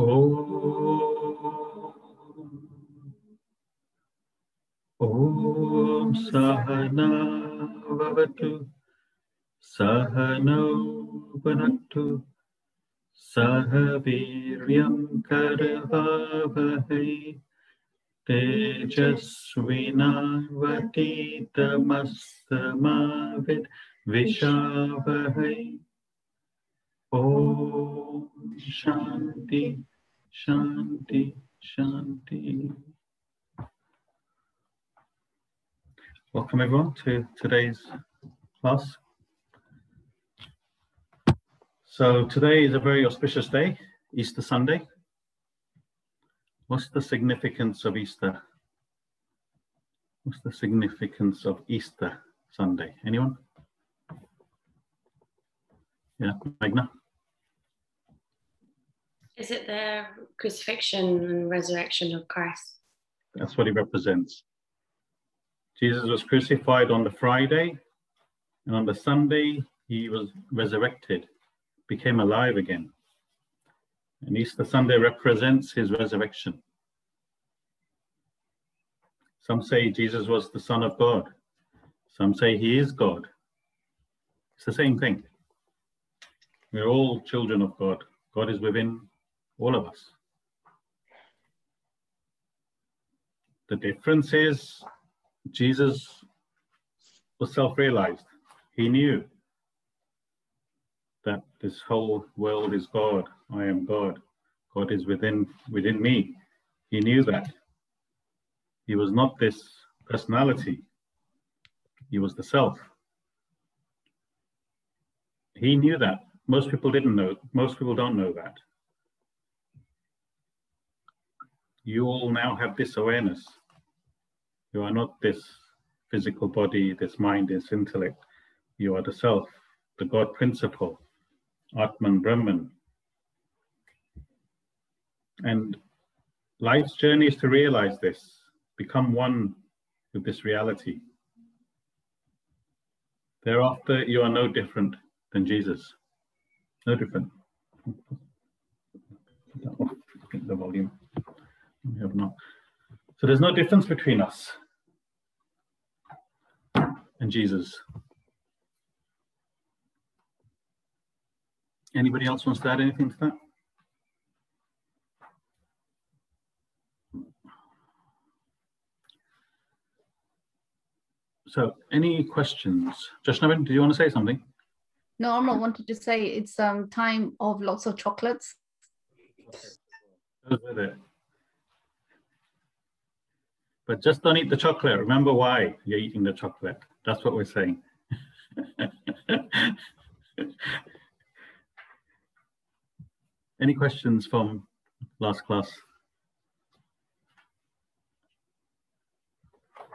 ॐ सहनावतु सहनौ वनक्तु सह वीर्यं करवावहै तेजस्विनावतीतमस्तमाविद् विशावहै। ॐ शान्ति। Shanti, Shanti. Welcome everyone to today's class. So today is a very auspicious day, Easter Sunday. What's the significance of Easter? What's the significance of Easter Sunday? Anyone? Yeah, Meghna. Is it the crucifixion and resurrection of Christ? That's what he represents. Jesus was crucified on the Friday, and on the Sunday, he was resurrected, became alive again. And Easter Sunday represents his resurrection. Some say Jesus was the Son of God. Some say he is God. It's the same thing. We're all children of God. God is within all of us. The difference is Jesus was self realized. He knew that this whole world is God. I am God. God is within within me. He knew that. He was not this personality. He was the self. He knew that. Most people didn't know. Most people don't know that. You all now have this awareness. You are not this physical body, this mind, this intellect. You are the self, the God principle, Atman Brahman. And life's journey is to realize this, become one with this reality. Thereafter, you are no different than Jesus. No different. The volume. We have not. So there's no difference between us and Jesus. Anybody else wants to add anything to that? So, any questions? Jashnavin, do you want to say something? No, I'm not wanted to say it's um time of lots of chocolates. But just don't eat the chocolate. Remember why you're eating the chocolate. That's what we're saying. Any questions from last class?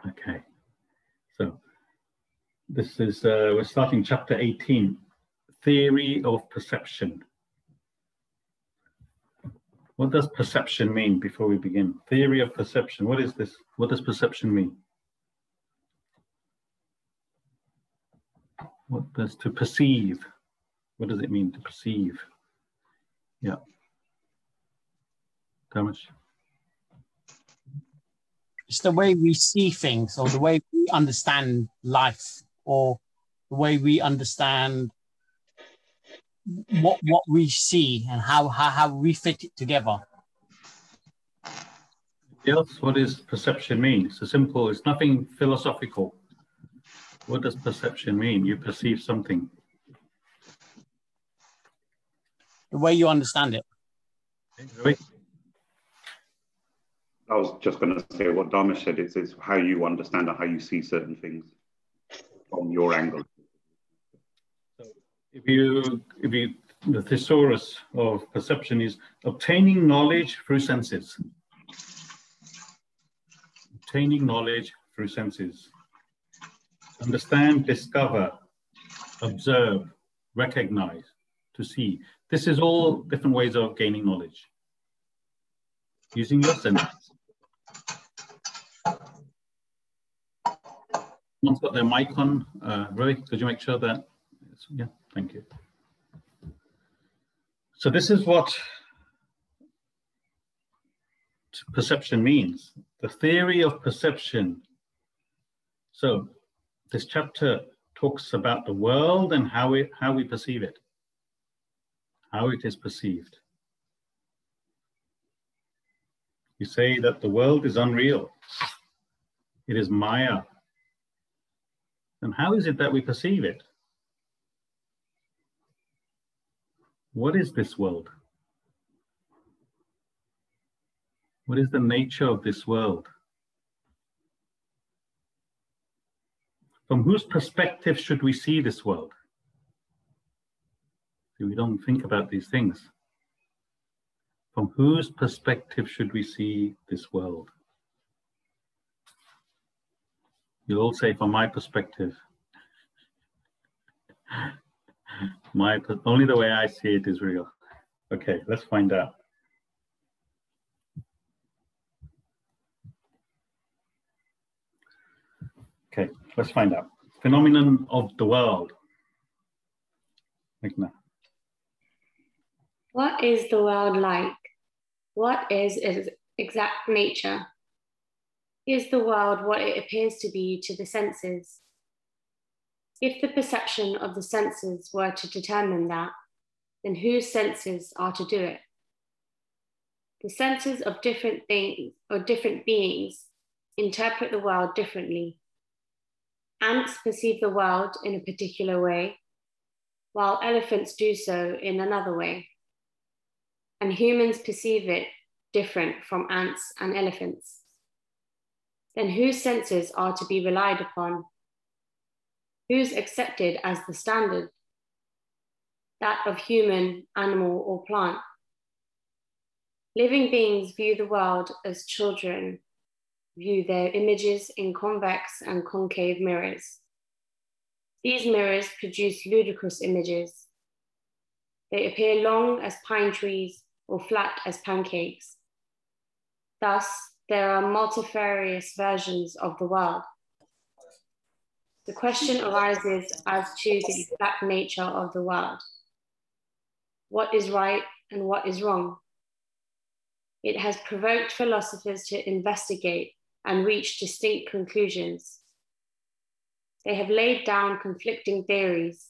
Okay, so this is, uh, we're starting chapter 18, Theory of Perception. What does perception mean before we begin? Theory of perception, what is this? What does perception mean? What does to perceive? What does it mean to perceive? Yeah. Thomas? It's the way we see things or the way we understand life or the way we understand what what we see and how how, how we fit it together. Yes, what does perception mean? It's a simple, it's nothing philosophical. What does perception mean? You perceive something. The way you understand it. Okay, I was just going to say what Dharma said. It's, it's how you understand or how you see certain things from your angle. If you, if you, the thesaurus of perception is obtaining knowledge through senses. Obtaining knowledge through senses. Understand, discover, observe, recognize, to see. This is all different ways of gaining knowledge. Using your senses. Someone's got their mic on. Uh, Roy, could you make sure that? Yeah, thank you. So this is what perception means, the theory of perception. So this chapter talks about the world and how it how we perceive it, how it is perceived. You say that the world is unreal. It is Maya. And how is it that we perceive it? What is this world? What is the nature of this world? From whose perspective should we see this world? We don't think about these things. From whose perspective should we see this world? You'll all say, from my perspective. my only the way I see it is real. Okay, let's find out. Okay, let's find out. Phenomenon of the world. Meghna. What is the world like? What is its exact nature? Is the world what it appears to be to the senses? If the perception of the senses were to determine that, then whose senses are to do it? The senses of different things or different beings interpret the world differently. Ants perceive the world in a particular way, while elephants do so in another way. And humans perceive it different from ants and elephants. Then whose senses are to be relied upon? Who's accepted as the standard? That of human, animal, or plant. Living beings view the world as children view their images in convex and concave mirrors. These mirrors produce ludicrous images. They appear long as pine trees or flat as pancakes. Thus, there are multifarious versions of the world. The question arises as to the exact nature of the world. What is right and what is wrong? It has provoked philosophers to investigate and reach distinct conclusions. They have laid down conflicting theories.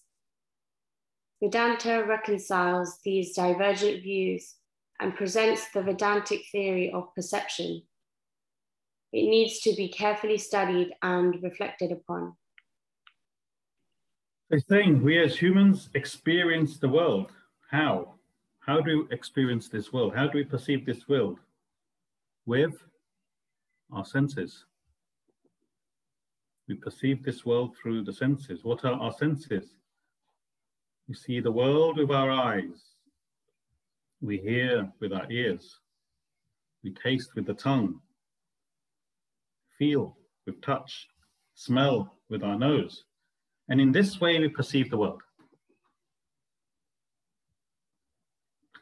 Vedanta reconciles these divergent views and presents the Vedantic theory of perception. It needs to be carefully studied and reflected upon. They're saying we as humans experience the world. How? How do we experience this world? How do we perceive this world? With our senses. We perceive this world through the senses. What are our senses? We see the world with our eyes. We hear with our ears. We taste with the tongue. Feel with touch. Smell with our nose. And in this way, we perceive the world.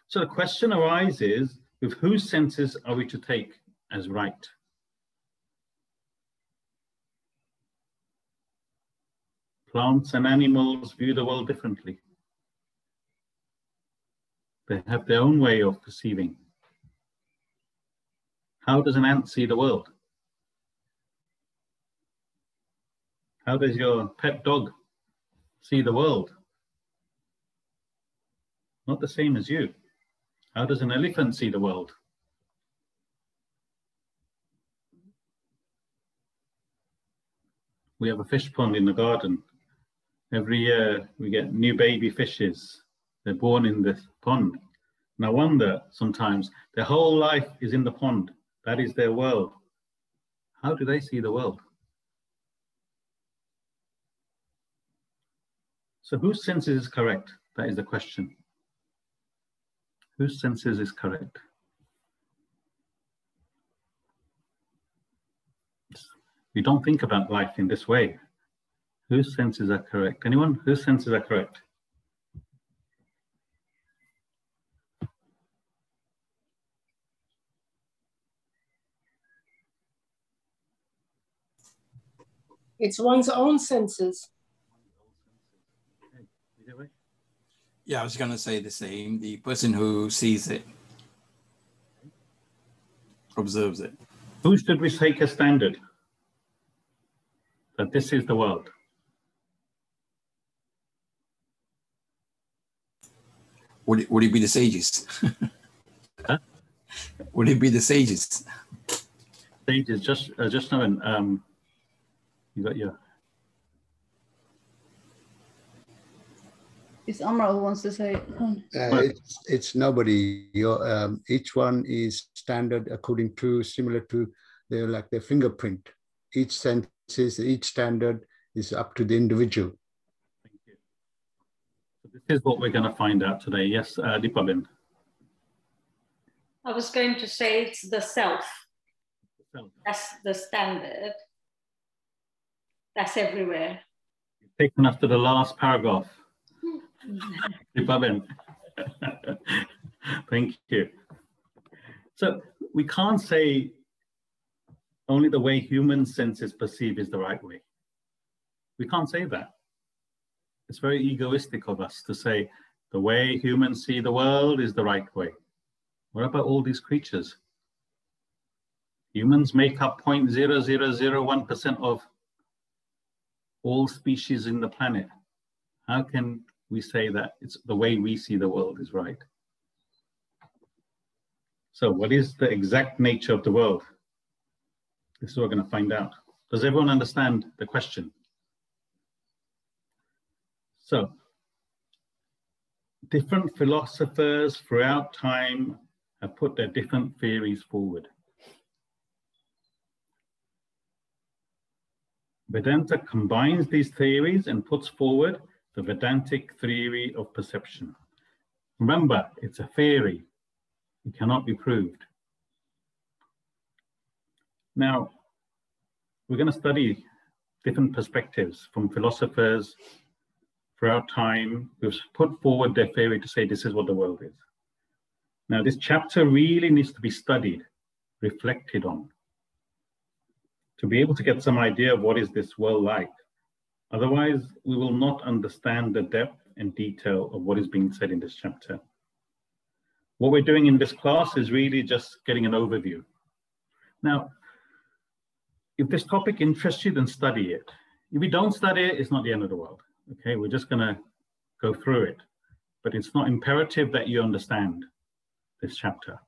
So the question arises with whose senses are we to take as right? Plants and animals view the world differently. They have their own way of perceiving. How does an ant see the world? How does your pet dog see the world? Not the same as you. How does an elephant see the world? We have a fish pond in the garden Every year we get new baby fishes. They're born in this pond. And I wonder sometimes their whole life is in the pond. That is their world. How do they see the world? So whose senses is correct? That is the question. Whose senses is correct? We don't think about life in this way. Whose senses are correct? Anyone? Whose senses are correct? It's one's own senses. Yeah, I was going to say the same. The person who sees it. observes it. Who should we take as standard? That this is the world. Would it, would it be the sages? Huh? Would it be the sages? Sages, just uh, just knowing, um, you got your It's Amra who wants to say. Uh, it's, it's nobody. Your, um, each one is standard according to similar to they're like their fingerprint. Each census, each standard is up to the individual. Thank you. So this is what we're going to find out today. Yes, uh, Dipabin. I was going to say it's the self. Self. That's the standard. That's everywhere. You've taken us to the last paragraph. Thank you. So we can't say only the way human senses perceive is the right way. We can't say that. It's very egoistic of us to say the way humans see the world is the right way. What about all these creatures? Humans make up 0.0001% of all species in the planet. How can we say that it's the way we see the world is right? So what is the exact nature of the world? This is what we're going to find out. Does everyone understand the question? So different philosophers throughout time have put their different theories forward. Vedanta combines these theories and puts forward the Vedantic theory of perception. Remember, it's a theory. It cannot be proved. Now, we're going to study different perspectives from philosophers throughout time who've put forward their theory to say this is what the world is. Now, this chapter really needs to be studied, reflected on, to be able to get some idea of what is this world like. Otherwise, we will not understand the depth and detail of what is being said in this chapter. What we're doing in this class is really just getting an overview. Now, if this topic interests you, then study it. If you don't study it, it's not the end of the world. Okay, we're just gonna go through it, but it's not imperative that you understand this chapter.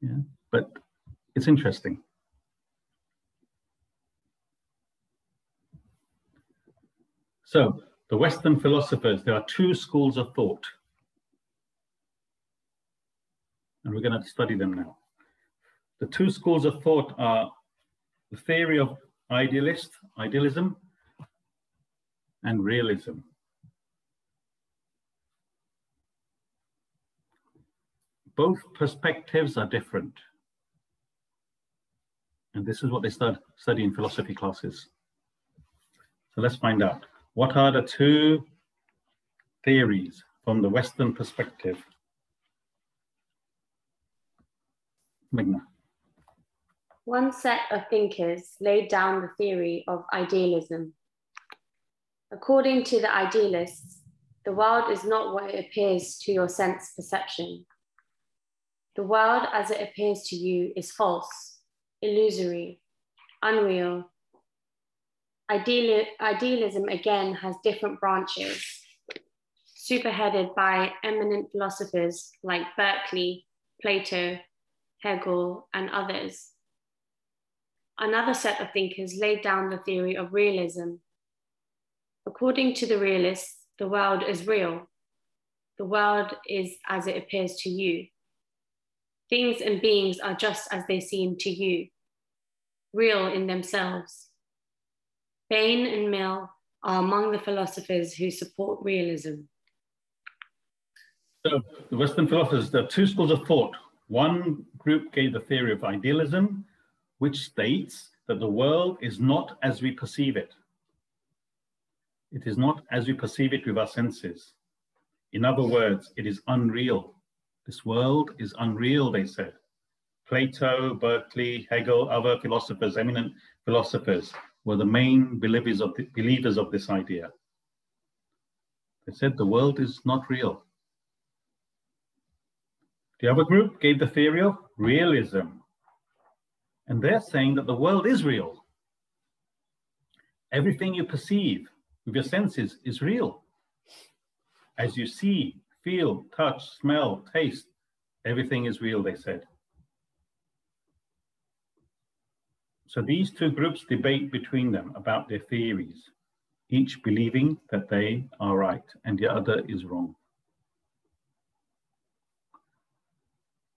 Yeah, but it's interesting. So the Western philosophers, there are two schools of thought. And we're going to study them now. The two schools of thought are the theory of idealist, idealism, and realism. Both perspectives are different. And this is what they study in philosophy classes. So let's find out. What are the two theories from the Western perspective? One set of thinkers laid down the theory of idealism. According to the idealists, the world is not what it appears to your sense perception. The world as it appears to you is false, illusory, unreal. Ideal, idealism again has different branches, superheaded by eminent philosophers like Berkeley, Plato, Hegel, and others. Another set of thinkers laid down the theory of realism. According to the realists, the world is real. The world is as it appears to you. Things and beings are just as they seem to you, real in themselves. Bain and Mill are among the philosophers who support realism. So the Western philosophers, there are two schools of thought. One group gave the theory of idealism, which states that the world is not as we perceive it. It is not as we perceive it with our senses. In other words, it is unreal. This world is unreal, they said. Plato, Berkeley, Hegel, other philosophers, eminent philosophers, were the main believers of, the, believers of this idea. They said the world is not real. The other group gave the theory of realism, And they're saying that the world is real. Everything you perceive with your senses is real. As you see, feel, touch, smell, taste, everything is real, they said. So these two groups debate between them about their theories, each believing that they are right and the other is wrong.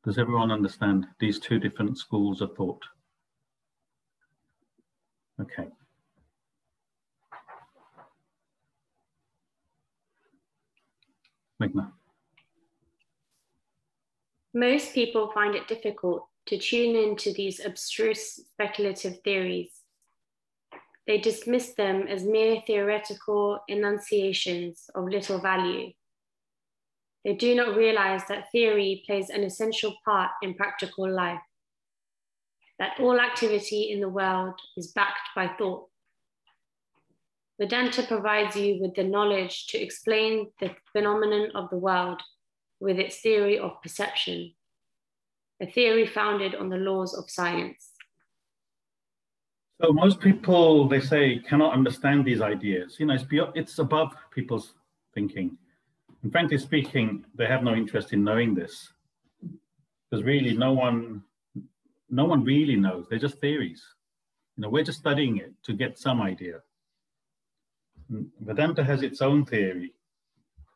Does everyone understand these two different schools of thought? Okay. Meghna. Most people find it difficult to tune into these abstruse speculative theories. They dismiss them as mere theoretical enunciations of little value. They do not realize that theory plays an essential part in practical life, that all activity in the world is backed by thought. Vedanta provides you with the knowledge to explain the phenomenon of the world with its theory of perception, a theory founded on the laws of science. So most people, they say, cannot understand these ideas. You know, it's, beyond, it's above people's thinking. And frankly speaking, they have no interest in knowing this. Because really no one, no one really knows. They're just theories. You know, we're just studying it to get some idea. Vedanta has its own theory,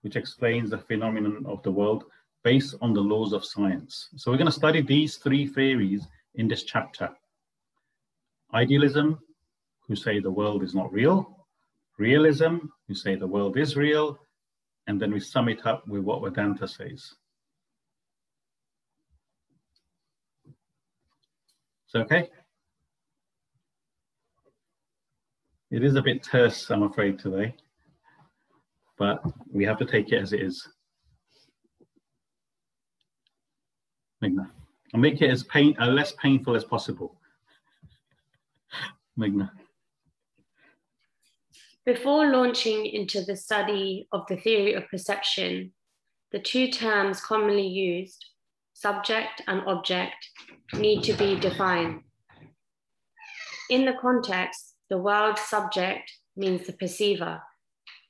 which explains the phenomenon of the world based on the laws of science. So we're going to study these three theories in this chapter. Idealism, who say the world is not real. Realism, who say the world is real. And then we sum it up with what Vedanta says. Okay? It is a bit terse, I'm afraid, today, but we have to take it as it is. Meghna. I'll make it as pain, uh, less painful as possible. Meghna. Before launching into the study of the theory of perception, the two terms commonly used, subject and object, need to be defined. In the context, the world subject means the perceiver,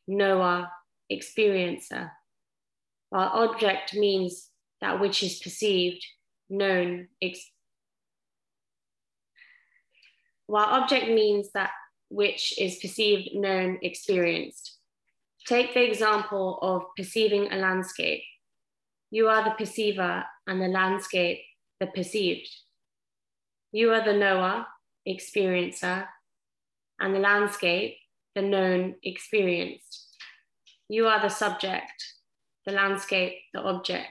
knower, experiencer, while object means that which is perceived, known, ex- while object means that which is perceived, known, experienced. Take the example of perceiving a landscape. You are the perceiver and the landscape, the perceived. You are the knower, experiencer, and the landscape, the known, experienced. You are the subject, the landscape, the object.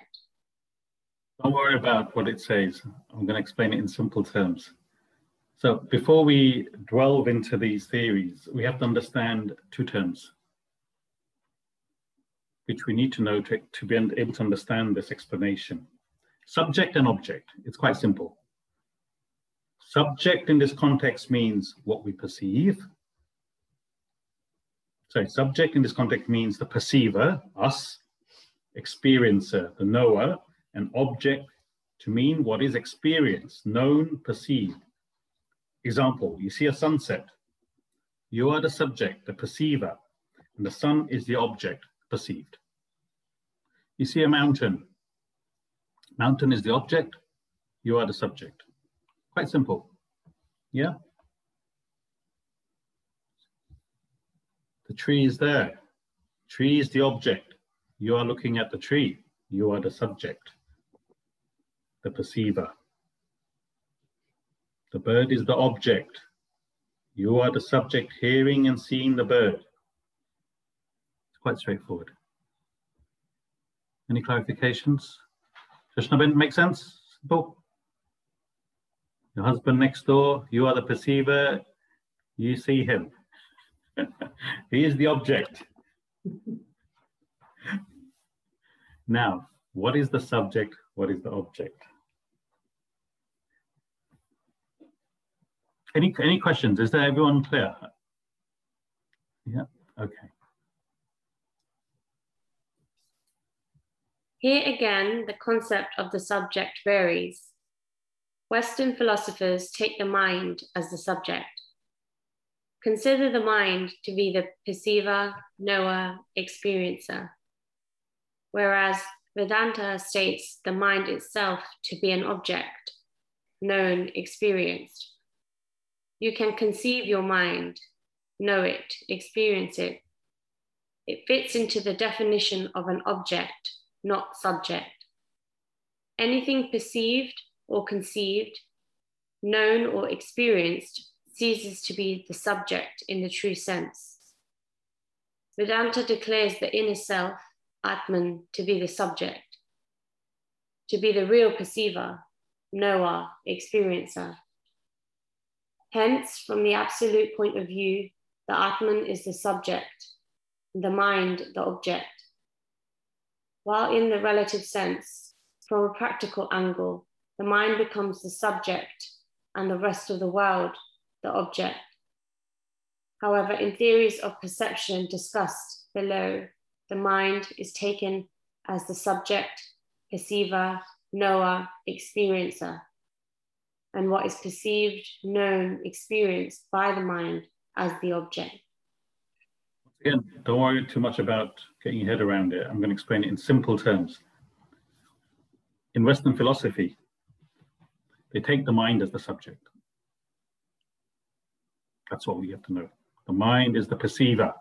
Don't worry about what it says. I'm going to explain it in simple terms. So before we delve into these theories, we have to understand two terms, which we need to know to, to be able to understand this explanation. Subject and object, it's quite simple. Subject in this context means what we perceive. Sorry, subject in this context means the perceiver, us, experiencer, the knower, and object to mean what is experienced, known, perceived. Example, you see a sunset. You are the subject, the perceiver, and the sun is the object perceived. You see a mountain. Mountain is the object, you are the subject. Quite simple. Yeah? The tree is there. Tree is the object. You are looking at the tree. You are the subject, the perceiver. The bird is the object. You are the subject hearing and seeing the bird. It's quite straightforward. Any clarifications? Krishnabin, make sense? Simple? Your husband next door, you are the perceiver, you see him. he is the object. now, what is the subject? What is the object? Any, any questions? Is there everyone clear? Yeah, okay. Here again, the concept of the subject varies. Western philosophers take the mind as the subject. Consider the mind to be the perceiver, knower, experiencer, whereas Vedanta states the mind itself to be an object, known, experienced. You can conceive your mind, know it, experience it. It fits into the definition of an object, not subject. Anything perceived or conceived, known or experienced ceases to be the subject in the true sense. Vedanta declares the inner self, Atman, to be the subject, to be the real perceiver, knower, experiencer. Hence, from the absolute point of view, the Atman is the subject, the mind the object. While in the relative sense, from a practical angle, the mind becomes the subject and the rest of the world the object. However, in theories of perception discussed below, the mind is taken as the subject, perceiver, knower, experiencer, and what is perceived, known, experienced by the mind as the object. Again, don't worry too much about getting your head around it. I'm going to explain it in simple terms. In Western philosophy, they take the mind as the subject. That's all you have to know. The mind is the perceiver.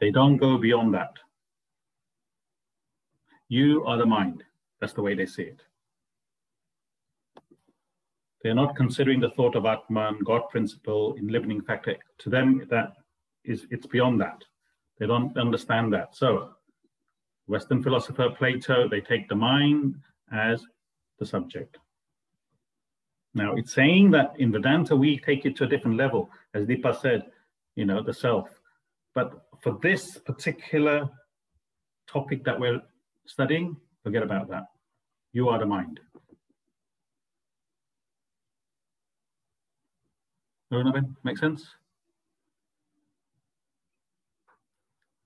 They don't go beyond that. You are the mind. That's the way they see it. They're not considering the thought of Atman, God principle, in limiting factor. To them, that is it's beyond that. They don't understand that. So, Western philosopher Plato, they take the mind as the subject. Now, it's saying that in Vedanta, we take it to a different level, as Deepa said, you know, the self. But for this particular topic that we're studying, forget about that. You are the mind. Arunabin, make sense?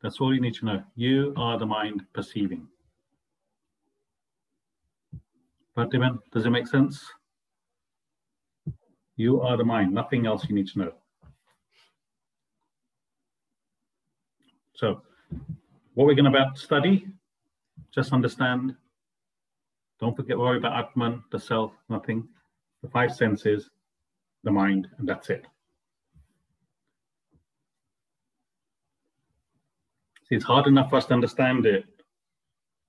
That's all you need to know. You are the mind perceiving. Pratibhan, does it make sense? You are the mind, nothing else you need to know. So what we're going to about study, just understand. Don't forget, worry about Atman, the self, nothing. The five senses, the mind, and that's it. See, it's hard enough for us to understand it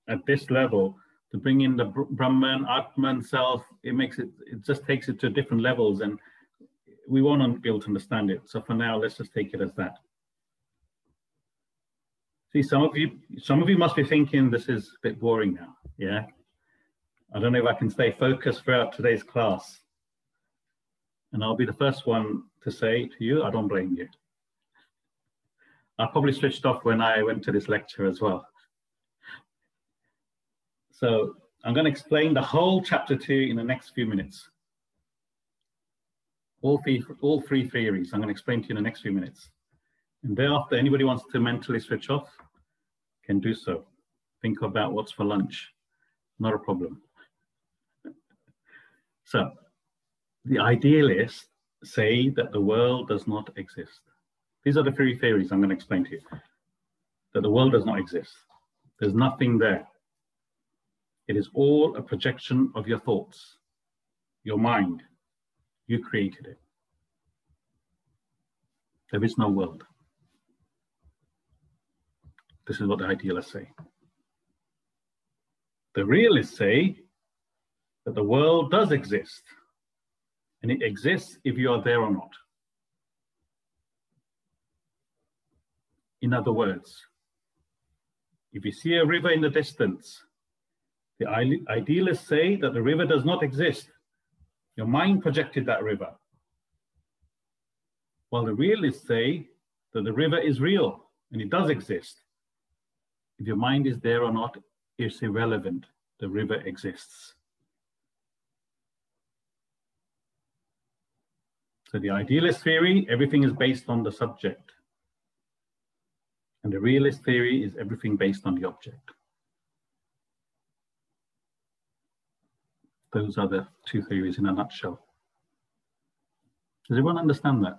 at this level to bring in the Brahman, Atman, self, it makes it, it just takes it to different levels and we won't be able to understand it. So for now, let's just take it as that. See, some of you, some of you must be thinking this is a bit boring now. Yeah. I don't know if I can stay focused throughout today's class. And I'll be the first one to say to you, I don't blame you. I probably switched off when I went to this lecture as well. So I'm going to explain the whole chapter two in the next few minutes. All three, all three theories I'm going to explain to you in the next few minutes. And thereafter, anybody wants to mentally switch off can do so. Think about what's for lunch. Not a problem. So the idealists say that the world does not exist. These are the three theories I'm going to explain to you. That the world does not exist. There's nothing there. It is all a projection of your thoughts, your mind. You created it. There is no world. This is what the idealists say. The realists say that the world does exist, and it exists if you are there or not. In other words, if you see a river in the distance, the idealists say that the river does not exist. Your mind projected that river. While the realists say that the river is real and it does exist. If your mind is there or not, it's irrelevant. The river exists. So the idealist theory, everything is based on the subject. And the realist theory is everything based on the object. those are the two theories in a nutshell. Does everyone understand that?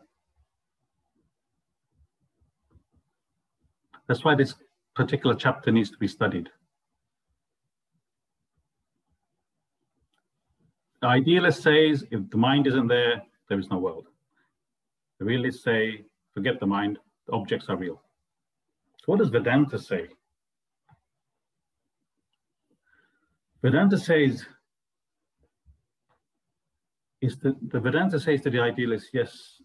That's why this particular chapter needs to be studied. The idealist says if the mind isn't there, there is no world. The realists say, forget the mind, the objects are real. So what does Vedanta say? Vedanta says, is the, the Vedanta says to the idealist, yes,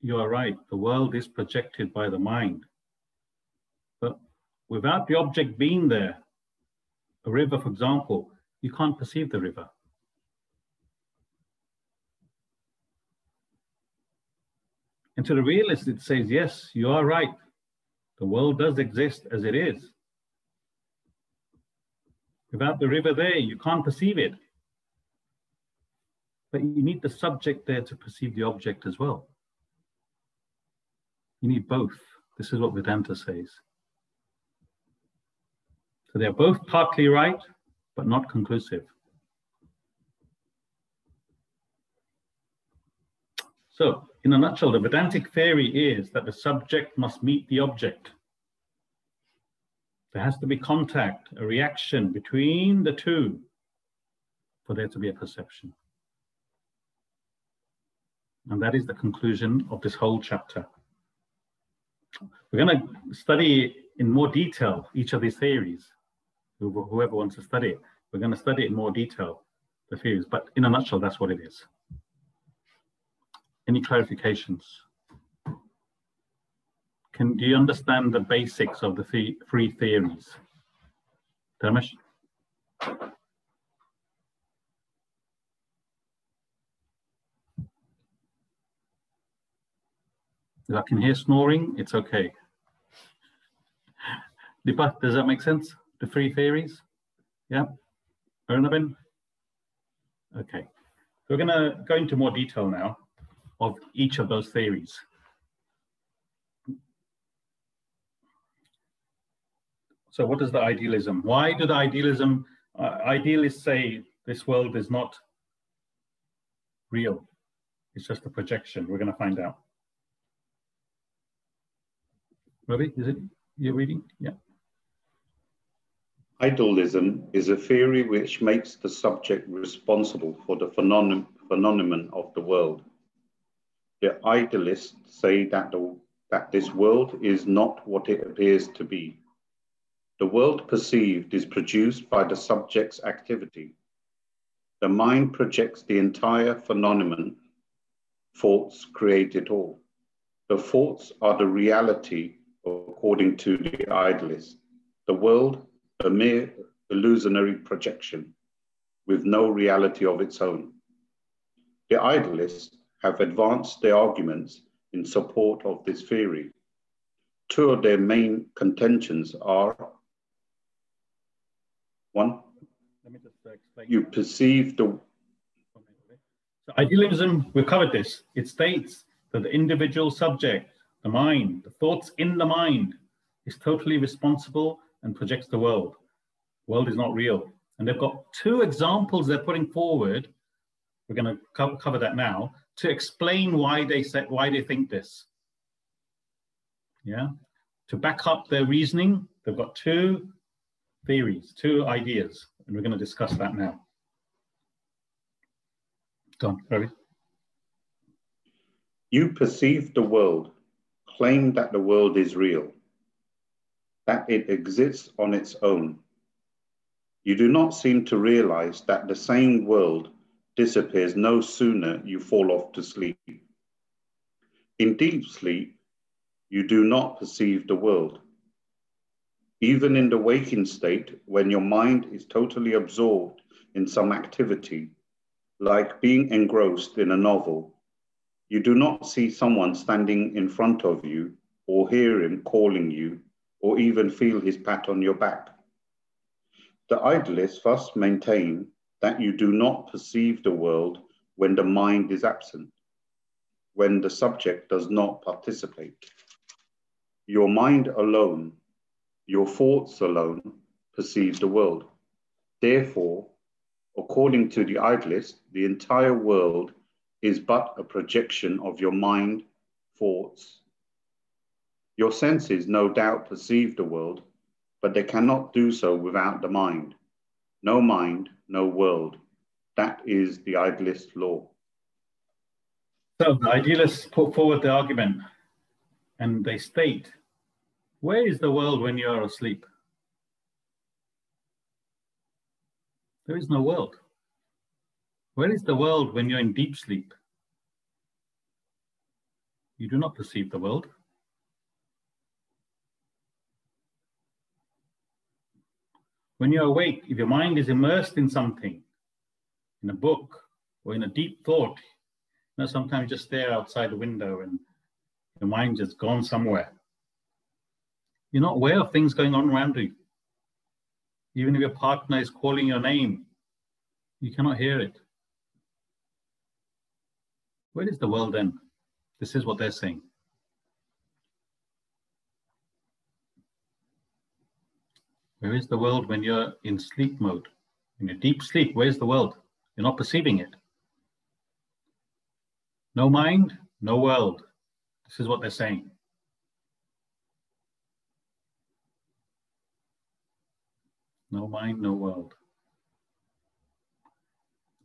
you are right, the world is projected by the mind. But without the object being there, a river, for example, you can't perceive the river. And to the realist, it says, yes, you are right. The world does exist as it is. Without the river there, you can't perceive it. But you need the subject there to perceive the object as well. You need both. This is what Vedanta says. So they're both partly right, but not conclusive. So, in a nutshell, the Vedantic theory is that the subject must meet the object. There has to be contact, a reaction between the two for there to be a perception. And that is the conclusion of this whole chapter. We're going to study in more detail each of these theories. Whoever wants to study it, we're going to study in more detail the theories, but in a nutshell, that's what it is. Any clarifications? Can do you understand the basics of the, three theories? Dharmesh? If I can hear snoring, it's okay. Deepa, does that make sense? The three theories? Yeah? Arunabin? Okay. We're going to go into more detail now of each of those theories. So what is the idealism? Why do the idealism, uh, idealists say this world is not real? It's just a projection. We're going to find out. Ravi, is it You're reading? Yeah. Idealism is a theory which makes the subject responsible for the phenomenon of the world the idealists say that, the, that this world is not what it appears to be. The world perceived is produced by the subject's activity. The mind projects the entire phenomenon. Thoughts create it all. The thoughts are the reality according to the idealist. The world, a mere illusionary projection with no reality of its own. The idealist have advanced their arguments in support of this theory. Two of their main contentions are one, uh, you perceive the. So idealism, we've covered this. It states that the individual subject, the mind, the thoughts in the mind, is totally responsible and projects the world. World is not real. And they've got two examples they're putting forward. We're going to cover that now to explain why they said why they think this. Yeah, to back up their reasoning, they've got two theories, two ideas, and we're going to discuss that now. Go on, Ravi. You perceive the world, claim that the world is real, that it exists on its own. You do not seem to realize that the same world disappears no sooner you fall off to sleep. In deep sleep, you do not perceive the world. Even in the waking state, when your mind is totally absorbed in some activity, like being engrossed in a novel, you do not see someone standing in front of you or hear him calling you or even feel his pat on your back. The idealists thus maintain that you do not perceive the world when the mind is absent, when the subject does not participate. Your mind alone, your thoughts alone perceive the world. Therefore, According to the idlist, the entire world is but a projection of your mind, thoughts. Your senses no doubt perceive the world, but they cannot do so without the mind. No mind, no world. That is the idealist law. So the idealists put forward the argument and they state, where is the world when you are asleep? There is no world. Where is the world when you're in deep sleep? You do not perceive the world. When you're awake, if your mind is immersed in something, in a book or in a deep thought, you know, sometimes you just stare outside the window and your mind just gone somewhere. You're not aware of things going on around you. Even if your partner is calling your name, you cannot hear it. Where is the world then? This is what they're saying. Where is the world when you're in sleep mode? In a deep sleep, where's the world? You're not perceiving it. No mind, no world. This is what they're saying. No mind, no world.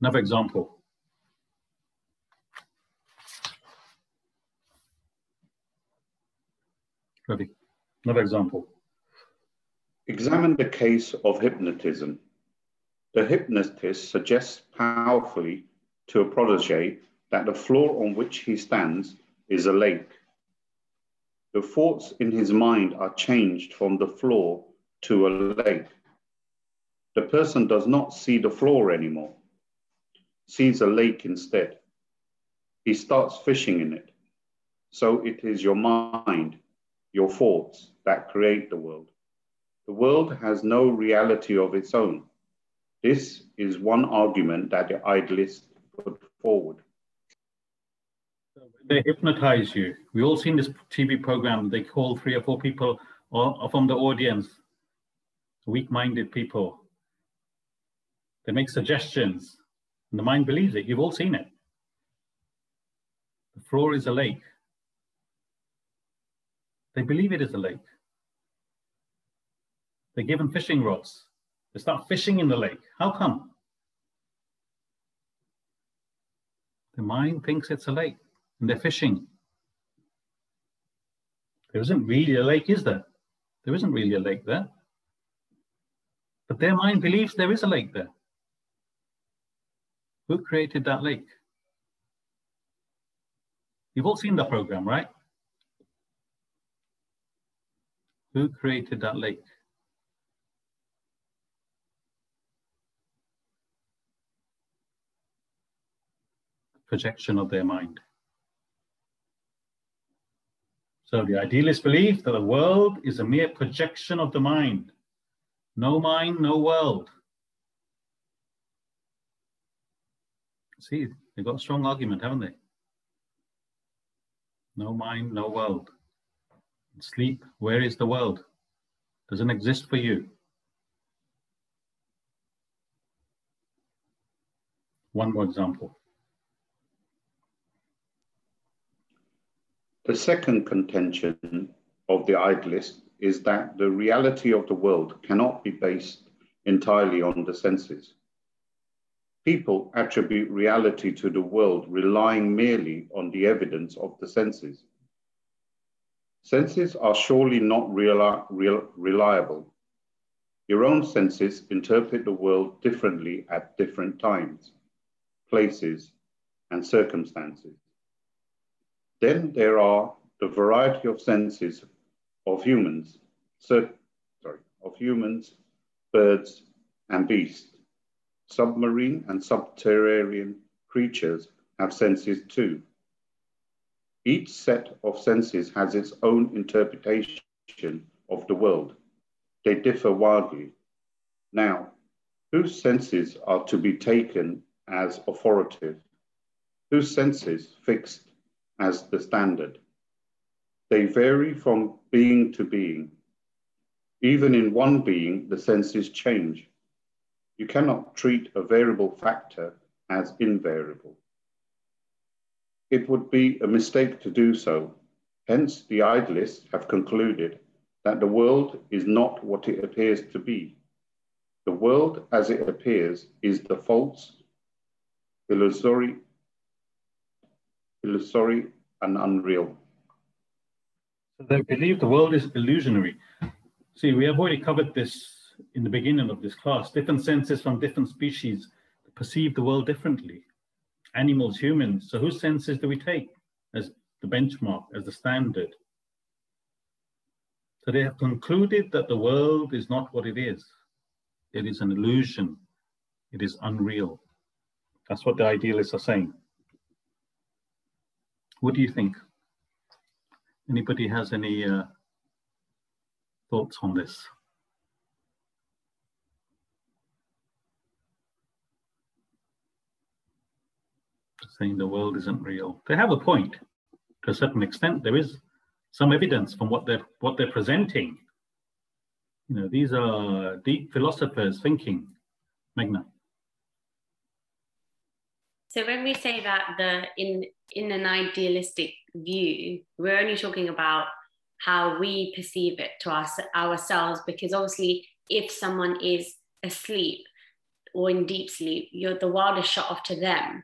Another example. Another example. Examine the case of hypnotism. The hypnotist suggests powerfully to a protege that the floor on which he stands is a lake. The thoughts in his mind are changed from the floor to a lake. The person does not see the floor anymore, sees a lake instead. He starts fishing in it. So it is your mind, your thoughts that create the world. The world has no reality of its own. This is one argument that the idealists put forward. They hypnotize you. We all seen this TV program. They call three or four people uh, from the audience, weak-minded people. They make suggestions, and the mind believes it. You've all seen it. The floor is a lake. They believe it is a lake. They're given fishing rods. They start fishing in the lake. How come? The mind thinks it's a lake and they're fishing. There isn't really a lake, is there? There isn't really a lake there. But their mind believes there is a lake there. Who created that lake? You've all seen the program, right? Who created that lake? Projection of their mind. So the idealists believe that the world is a mere projection of the mind. No mind, no world. See, they've got a strong argument, haven't they? No mind, no world. Sleep, where is the world? Doesn't exist for you. One more example. The second contention of the idealist is that the reality of the world cannot be based entirely on the senses. People attribute reality to the world relying merely on the evidence of the senses. Senses are surely not real, real, reliable. Your own senses interpret the world differently at different times, places, and circumstances. Then there are the variety of senses of humans, so, sorry, of humans, birds, and beasts. Submarine and subterranean creatures have senses too. Each set of senses has its own interpretation of the world. They differ wildly. Now, whose senses are to be taken as authoritative? Whose senses fixed as the standard. They vary from being to being. Even in one being, the senses change. You cannot treat a variable factor as invariable. It would be a mistake to do so. Hence, the idealists have concluded that the world is not what it appears to be. The world as it appears is the false, illusory, illusory and unreal. They believe the world is illusionary. See, we have already covered this in the beginning of this class. Different senses from different species perceive the world differently. Animals, humans. So whose senses do we take as the benchmark, as the standard? So they have concluded that the world is not what it is. It is an illusion. It is unreal. That's what the idealists are saying. What do you think? Anybody has any uh, thoughts on this? Saying the world isn't real. They have a point to a certain extent. There is some evidence from what they're what they're presenting. You know, these are deep philosophers thinking. Meghna. So when we say that the in in an idealistic view, we're only talking about how we perceive it to us ourselves, because obviously, if someone is asleep or in deep sleep, you're the world is shut off to them.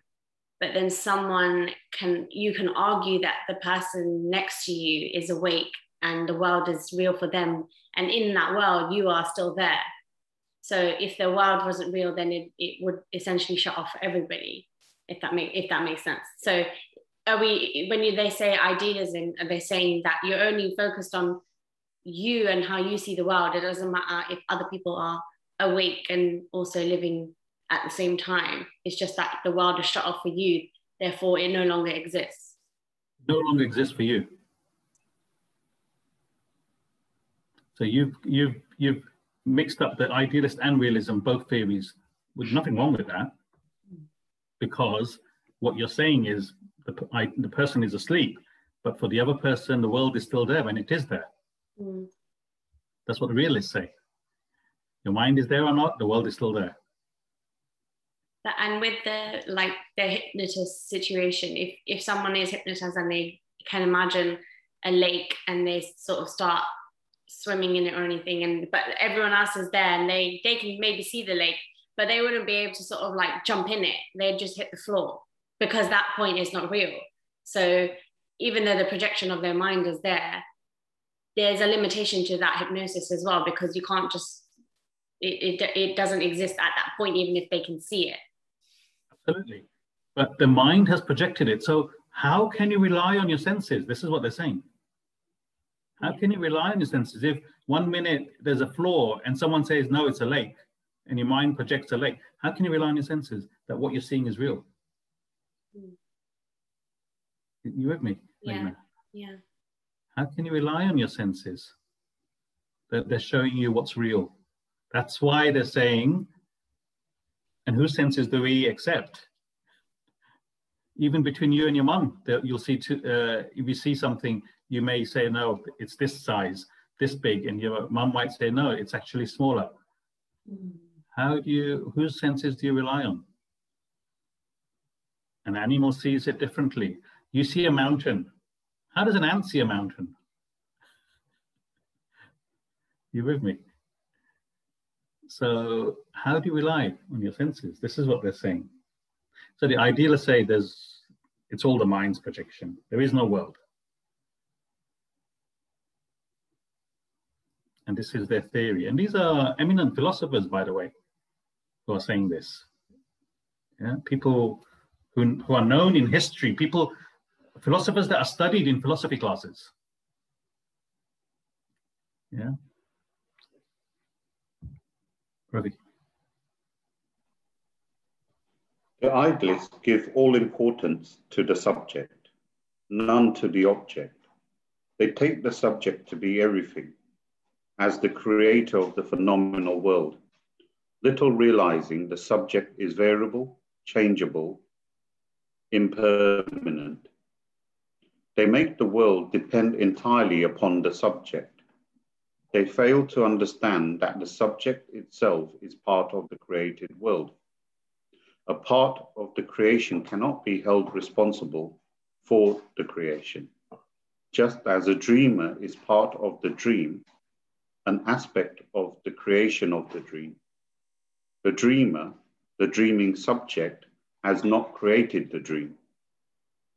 But then someone can you can argue that the person next to you is awake and the world is real for them, and in that world you are still there. So if the world wasn't real, then it, it would essentially shut off everybody if that make if that makes sense. So are we when you, they say idealism, are they saying that you're only focused on you and how you see the world? It doesn't matter if other people are awake and also living at the same time. It's just that the world is shut off for you, therefore it no longer exists. No longer exists for you. So you've you've you've mixed up the idealist and realism, both theories. With nothing wrong with that because what you're saying is the, I, the person is asleep, but for the other person, the world is still there when it is there. Mm. That's what the realists say. Your mind is there or not, the world is still there. And with the like the hypnotist situation, if if someone is hypnotized and they can imagine a lake and they sort of start swimming in it or anything, and but everyone else is there and they they can maybe see the lake, but they wouldn't be able to sort of like jump in it. They'd just hit the floor because that point is not real. So even though the projection of their mind is there, there's a limitation to that hypnosis as well because you can't just it, it, it doesn't exist at that point even if they can see it. Absolutely. But the mind has projected it. So how can you rely on your senses? This is what they're saying. How can you rely on your senses? If one minute there's a floor and someone says no it's a lake and your mind projects a lake, how can you rely on your senses that what you're seeing is real? Mm. You with me? Yeah. Yeah. How can you rely on your senses that they're showing you what's real? That's why they're saying, and whose senses do we accept? Even between you and your mum, you'll see. Two, uh, if you see something, you may say, "No, it's this size, this big," and your mum might say, "No, it's actually smaller." Mm. How do you, whose senses do you rely on? An animal sees it differently. You see a mountain. How does an ant see a mountain? You with me? So how do you rely on your senses? This is what they're saying. So the idealists say there's, it's all the mind's projection. There is no world. And this is their theory. And these are eminent philosophers, by the way who are saying this. Yeah? People who, who are known in history, people, philosophers that are studied in philosophy classes. Yeah. Ravi. The idealists give all importance to the subject, none to the object. They take the subject to be everything, as the creator of the phenomenal world little realizing the subject is variable, changeable, impermanent. They make the world depend entirely upon the subject. They fail to understand that the subject itself is part of the created world. A part of the creation cannot be held responsible for the creation. Just as a dreamer is part of the dream, an aspect of the creation of the dream. The dreamer, the dreaming subject, has not created the dream.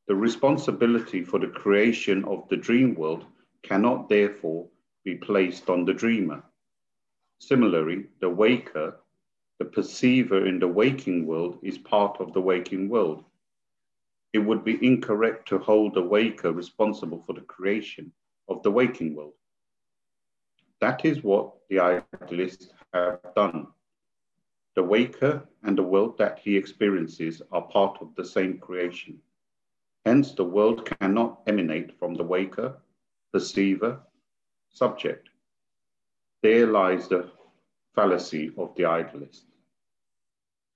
The responsibility for the creation of the dream world cannot therefore be placed on the dreamer. Similarly, the waker, the perceiver in the waking world, is part of the waking world. It would be incorrect to hold the waker responsible for the creation of the waking world. That is what the idealists have done. The waker and the world that he experiences are part of the same creation. Hence, the world cannot emanate from the waker, perceiver, subject. There lies the fallacy of the idealist.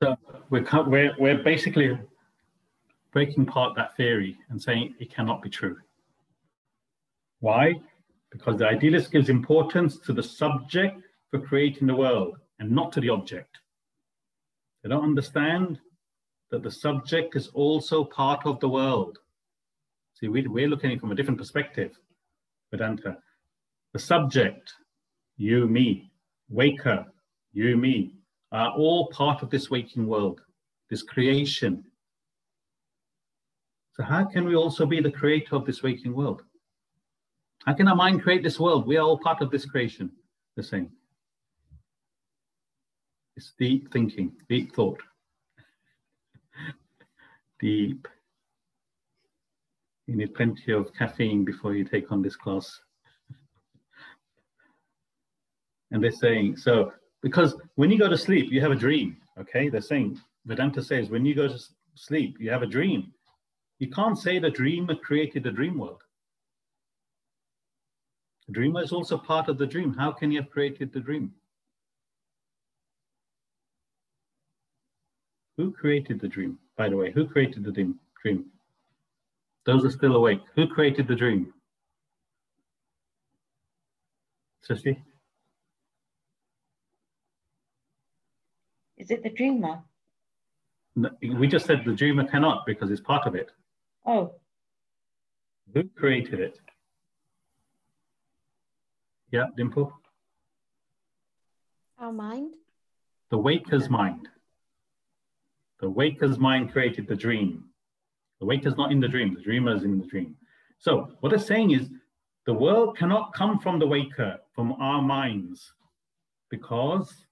So we're, we're, we're basically breaking apart that theory and saying it cannot be true. Why? Because the idealist gives importance to the subject for creating the world and not to the object. They don't understand that the subject is also part of the world. See, we, we're looking from a different perspective, Vedanta. The subject, you, me, waker, you, me, are all part of this waking world, this creation. So, how can we also be the creator of this waking world? How can our mind create this world? We are all part of this creation, the same. It's deep thinking, deep thought. deep. You need plenty of caffeine before you take on this class. And they're saying, so, because when you go to sleep, you have a dream, okay? They're saying, Vedanta says, when you go to sleep, you have a dream. You can't say the dreamer created the dream world. The dreamer is also part of the dream. How can you have created the dream? Who created the dream, by the way? Who created the dream? dream? Those are still awake. Who created the dream? Sissy? Is it the dreamer? No, we just said the dreamer cannot because it's part of it. Oh. Who created it? Yeah, Dimple? Our mind? The waker's mind. The waker's mind created the dream. The waker's not in the dream, the dreamer is in the dream. So what they're saying is the world cannot come from the waker, from our minds, because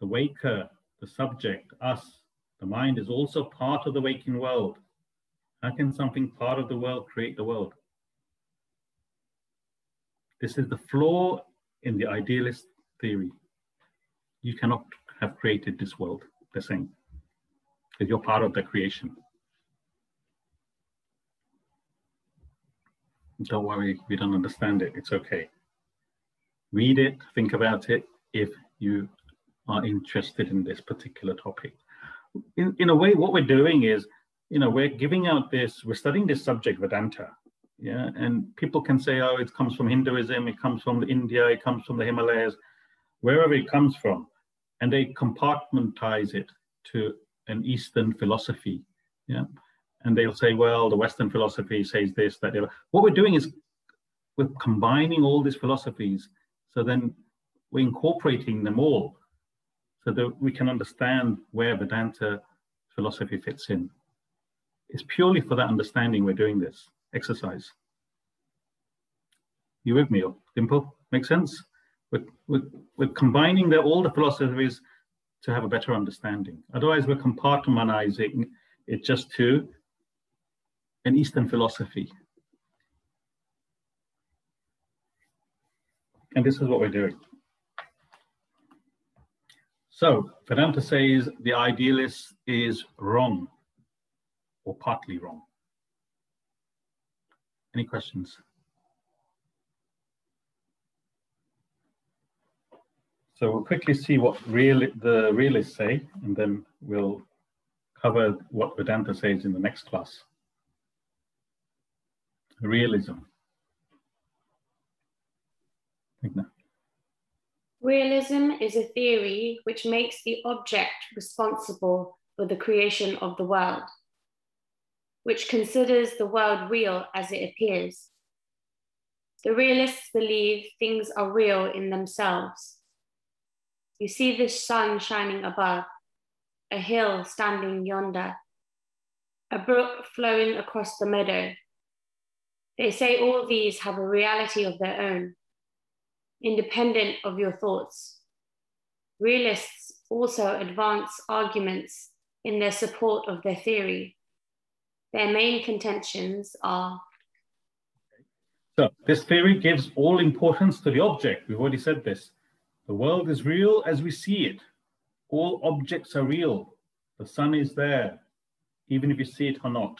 the waker, the subject, us, the mind is also part of the waking world. How can something part of the world create the world? This is the flaw in the idealist theory. You cannot have created this world, they're saying, because you're part of the creation. Don't worry, we don't understand it, it's okay. Read it, think about it if you are interested in this particular topic. In, in a way, what we're doing is, you know, we're giving out this, we're studying this subject, Vedanta, yeah, and people can say, oh, it comes from Hinduism, it comes from India, it comes from the Himalayas, wherever it comes from, and they compartmentalize it to an Eastern philosophy, yeah, and they'll say, well, the Western philosophy says this, that. What we're doing is we're combining all these philosophies, so then we're incorporating them all so that we can understand where Vedanta philosophy fits in. It's purely for that understanding we're doing this exercise. You with me, Dimple? Make sense? We're, we're, we're combining the, all the philosophies to have a better understanding. Otherwise, we're compartmentalizing it just to an Eastern philosophy. And this is what we're doing. So Vedanta says the idealist is wrong or partly wrong. Any questions? So we'll quickly see what real, the realists say, and then we'll cover what Vedanta says in the next class. Realism. Realism is a theory which makes the object responsible for the creation of the world, which considers the world real as it appears. The realists believe things are real in themselves. You see the sun shining above, a hill standing yonder, a brook flowing across the meadow. They say all these have a reality of their own, independent of your thoughts. Realists also advance arguments in their support of their theory. Their main contentions are So, this theory gives all importance to the object. We've already said this. The world is real as we see it. All objects are real. The sun is there, even if you see it or not.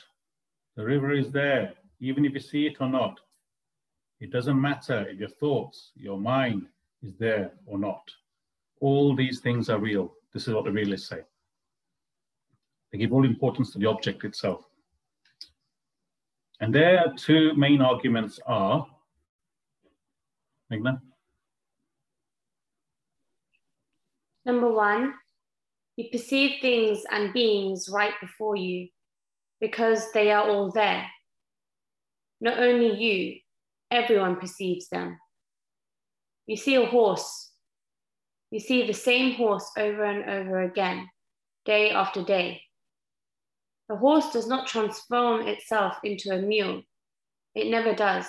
The river is there, even if you see it or not. It doesn't matter if your thoughts, your mind is there or not. All these things are real. This is what the realists say. They give all importance to the object itself. And their two main arguments are, Meghna? Number one, you perceive things and beings right before you because they are all there. Not only you, everyone perceives them. You see a horse, you see the same horse over and over again, day after day. The horse does not transform itself into a mule, it never does.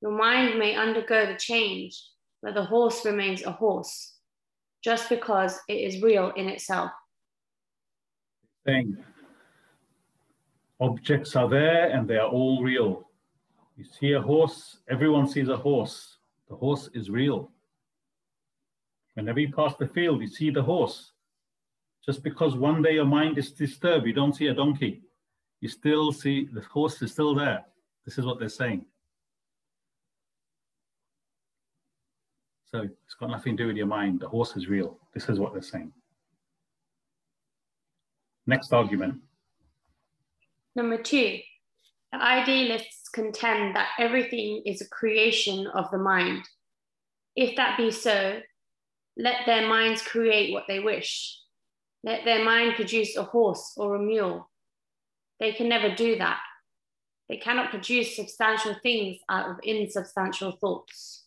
Your mind may undergo the change, but the horse remains a horse just because it is real in itself. Saying objects are there and they are all real. You see a horse, everyone sees a horse. The horse is real. Whenever you pass the field, you see the horse. Just because one day your mind is disturbed, you don't see a donkey. You still see the horse is still there. This is what they're saying. So it's got nothing to do with your mind. The horse is real. This is what they're saying. Next argument. Number two, the idealists contend that everything is a creation of the mind. If that be so, let their minds create what they wish. Let their mind produce a horse or a mule. They can never do that. They cannot produce substantial things out of insubstantial thoughts.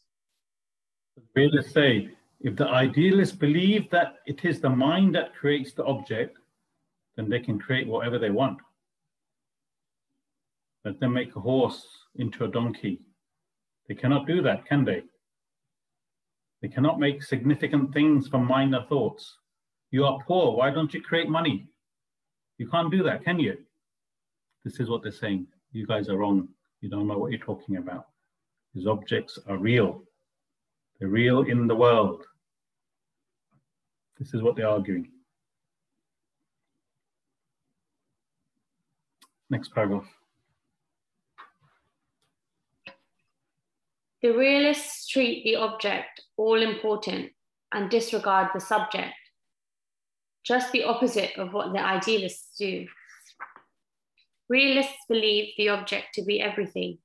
Realists say if the idealists believe that it is the mind that creates the object, then they can create whatever they want. Let them make a horse into a donkey. They cannot do that, can they? They cannot make significant things from minor thoughts. You are poor. Why don't you create money? You can't do that, can you? This is what they're saying. You guys are wrong. You don't know what you're talking about. These objects are real. They're real in the world. This is what they're arguing. Next paragraph. The realists treat the object all important and disregard the subject, just the opposite of what the idealists do. Realists believe the object to be everything.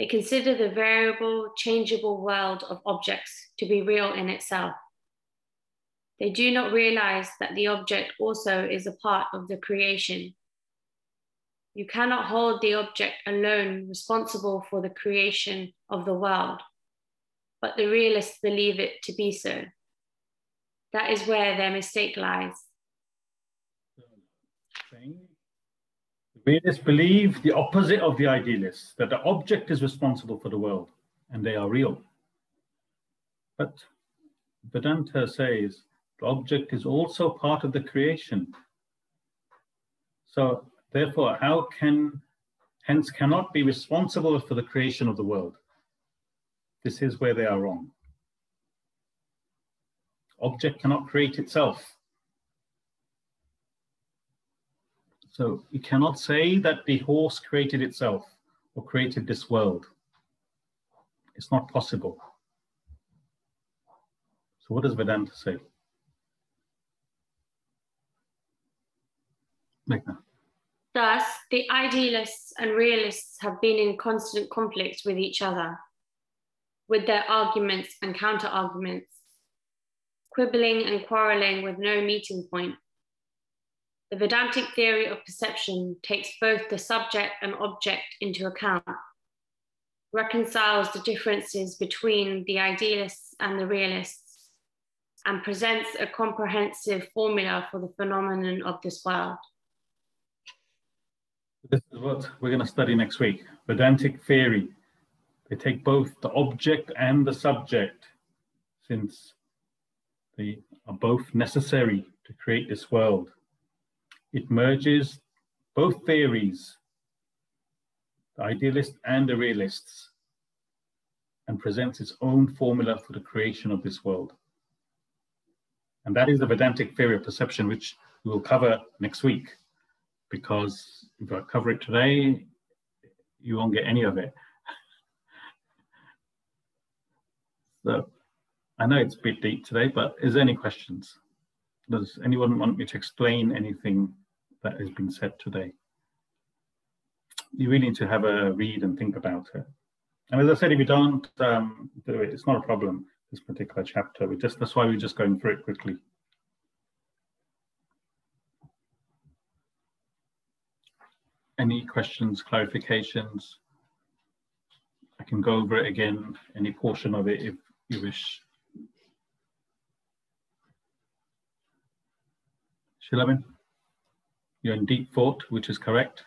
They consider the variable, changeable world of objects to be real in itself. They do not realize that the object also is a part of the creation. You cannot hold the object alone responsible for the creation of the world, but the realists believe it to be so. That is where their mistake lies. Realists believe the opposite of the idealists, that the object is responsible for the world and they are real. But Vedanta says the object is also part of the creation. So therefore, how can, hence cannot be responsible for the creation of the world. This is where they are wrong. Object cannot create itself. So you cannot say that the horse created itself or created this world. It's not possible. So what does Vedanta say? Meghna. Thus, the idealists and realists have been in constant conflict with each other. with their arguments and counter arguments, quibbling and quarreling with no meeting point. The Vedantic theory of perception takes both the subject and object into account, reconciles the differences between the idealists and the realists, and presents a comprehensive formula for the phenomenon of this world. This is what we're going to study next week Vedantic theory. They take both the object and the subject, since they are both necessary to create this world. It merges both theories, the idealist and the realists, and presents its own formula for the creation of this world. And that is the Vedantic theory of perception, which we will cover next week because if I cover it today, you won't get any of it. so I know it's a bit deep today, but is there any questions? Does anyone want me to explain anything that has been said today? You really need to have a read and think about it. And as I said, if you don't um, do it, it's not a problem, this particular chapter. We just That's why we're just going through it quickly. Any questions, clarifications? I can go over it again, any portion of it if you wish. Shilamin, you're in deep thought, which is correct.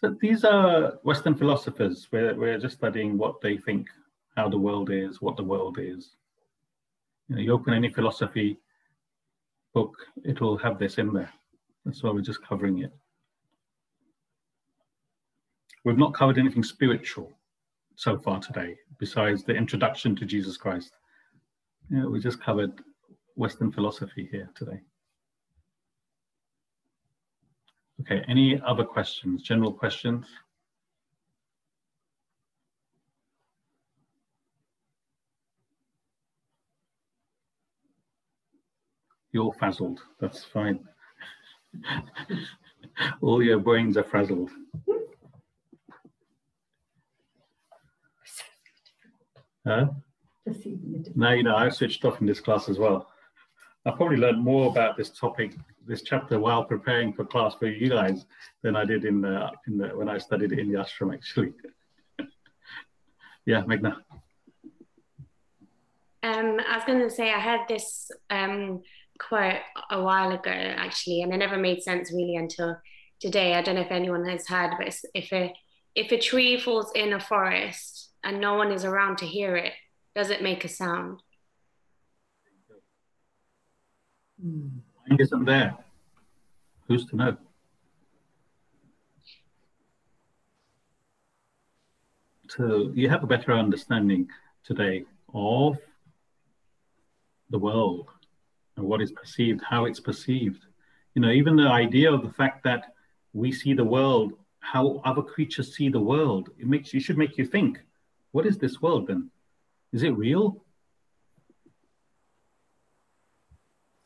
So these are Western philosophers. We're, we're just studying what they think, how the world is, what the world is. You, know, you open any philosophy book, it'll have this in there. That's why we're just covering it. We've not covered anything spiritual so far today, besides the introduction to Jesus Christ. Yeah, we just covered Western philosophy here today. Okay, any other questions, general questions? You're frazzled, that's fine. All your brains are frazzled. Huh? Now you know I switched off in this class as well. I probably learned more about this topic, this chapter, while preparing for class for you guys than I did in the in the when I studied in the ashram actually. yeah, Meghna. Um, I was going to say I heard this um, quite a while ago actually, and it never made sense really until today. I don't know if anyone has heard, but if a if a tree falls in a forest and no one is around to hear it, does it make a sound? Mind isn't there. Who's to know? So you have a better understanding today of the world and what is perceived, how it's perceived. You know, even the idea of the fact that we see the world, how other creatures see the world, it makes you should make you think, what is this world then? Is it real?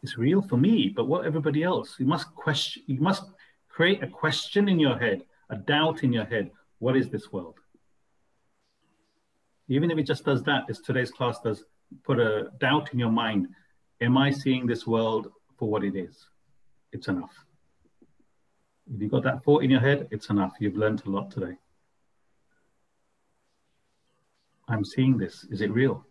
It's real for me, but what everybody else? You must question, you must create a question in your head, a doubt in your head. What is this world? Even if it just does that, as today's class does, put a doubt in your mind Am I seeing this world for what it is? It's enough. If you've got that thought in your head, it's enough. You've learned a lot today. I'm seeing this. Is it real?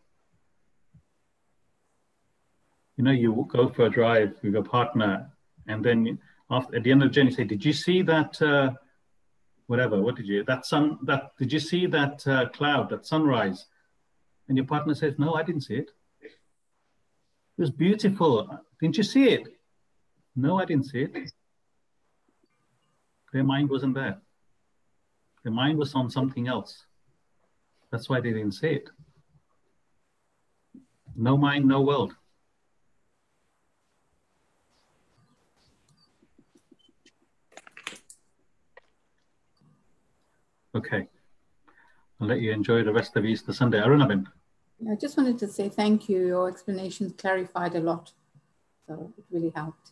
You know, you go for a drive with your partner, and then after, at the end of the journey, you say, "Did you see that? Uh, whatever. What did you? That sun. That did you see that uh, cloud? That sunrise?" And your partner says, "No, I didn't see it." It was beautiful. Didn't you see it? No, I didn't see it. Their mind wasn't there. Their mind was on something else. That's why they didn't say it. No mind, no world. Okay. I'll let you enjoy the rest of Easter Sunday. Arunabin. I just wanted to say thank you. Your explanations clarified a lot. So it really helped.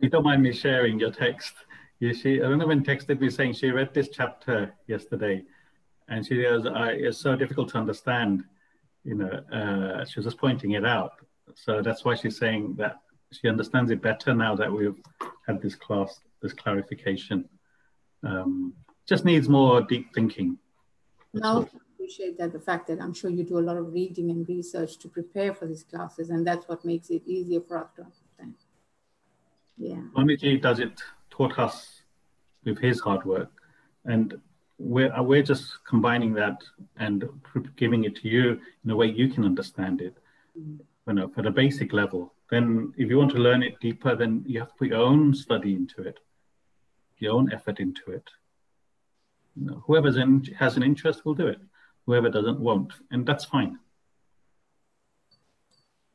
You don't mind me sharing your text. Yeah, she, I don't know when texted me saying she read this chapter yesterday and she goes, I, it's so difficult to understand, you know, uh, she was just pointing it out. So that's why she's saying that she understands it better now that we've had this class, this clarification. Um, just needs more deep thinking. Now, appreciate that the fact that I'm sure you do a lot of reading and research to prepare for these classes, and that's what makes it easier for us to understand. Yeah. Swamiji does it, taught us with his hard work, and we're, we're just combining that and giving it to you in a way you can understand it, you know, at a basic level. Then, if you want to learn it deeper, then you have to put your own study into it, your own effort into it. You know, whoever has an interest will do it. Whoever doesn't won't, and that's fine.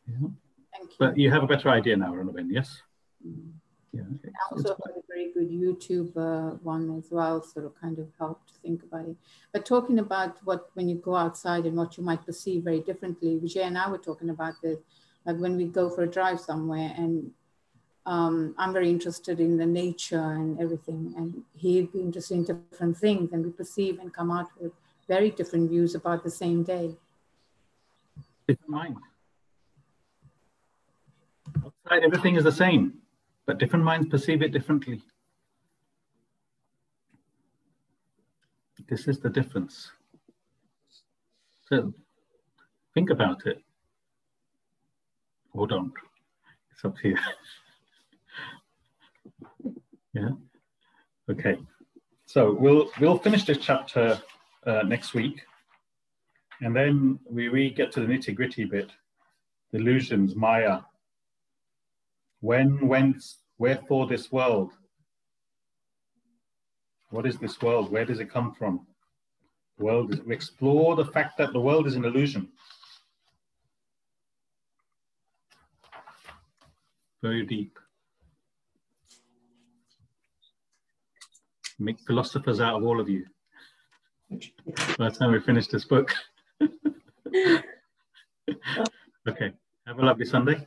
Yeah. Thank you. But you have a better idea now, Ronoben, yes? Mm. Yeah, okay. I also had a very good YouTube uh, one as well, sort of kind of helped to think about it. But talking about what when you go outside and what you might perceive very differently, Vijay and I were talking about this, like when we go for a drive somewhere and um, I'm very interested in the nature and everything, and he'd be interested in different things, and we perceive and come out with very different views about the same day. Different mind. Outside, everything is the same, but different minds perceive it differently. This is the difference. So think about it. Or don't. It's up to you. yeah. Okay. So we'll we'll finish this chapter uh, next week. And then we, we get to the nitty gritty bit, illusions, Maya. When, whence, wherefore this world? What is this world? Where does it come from? World is, we explore the fact that the world is an illusion. Very deep. Make philosophers out of all of you by the time we finish this book. okay. Have a lovely Sunday.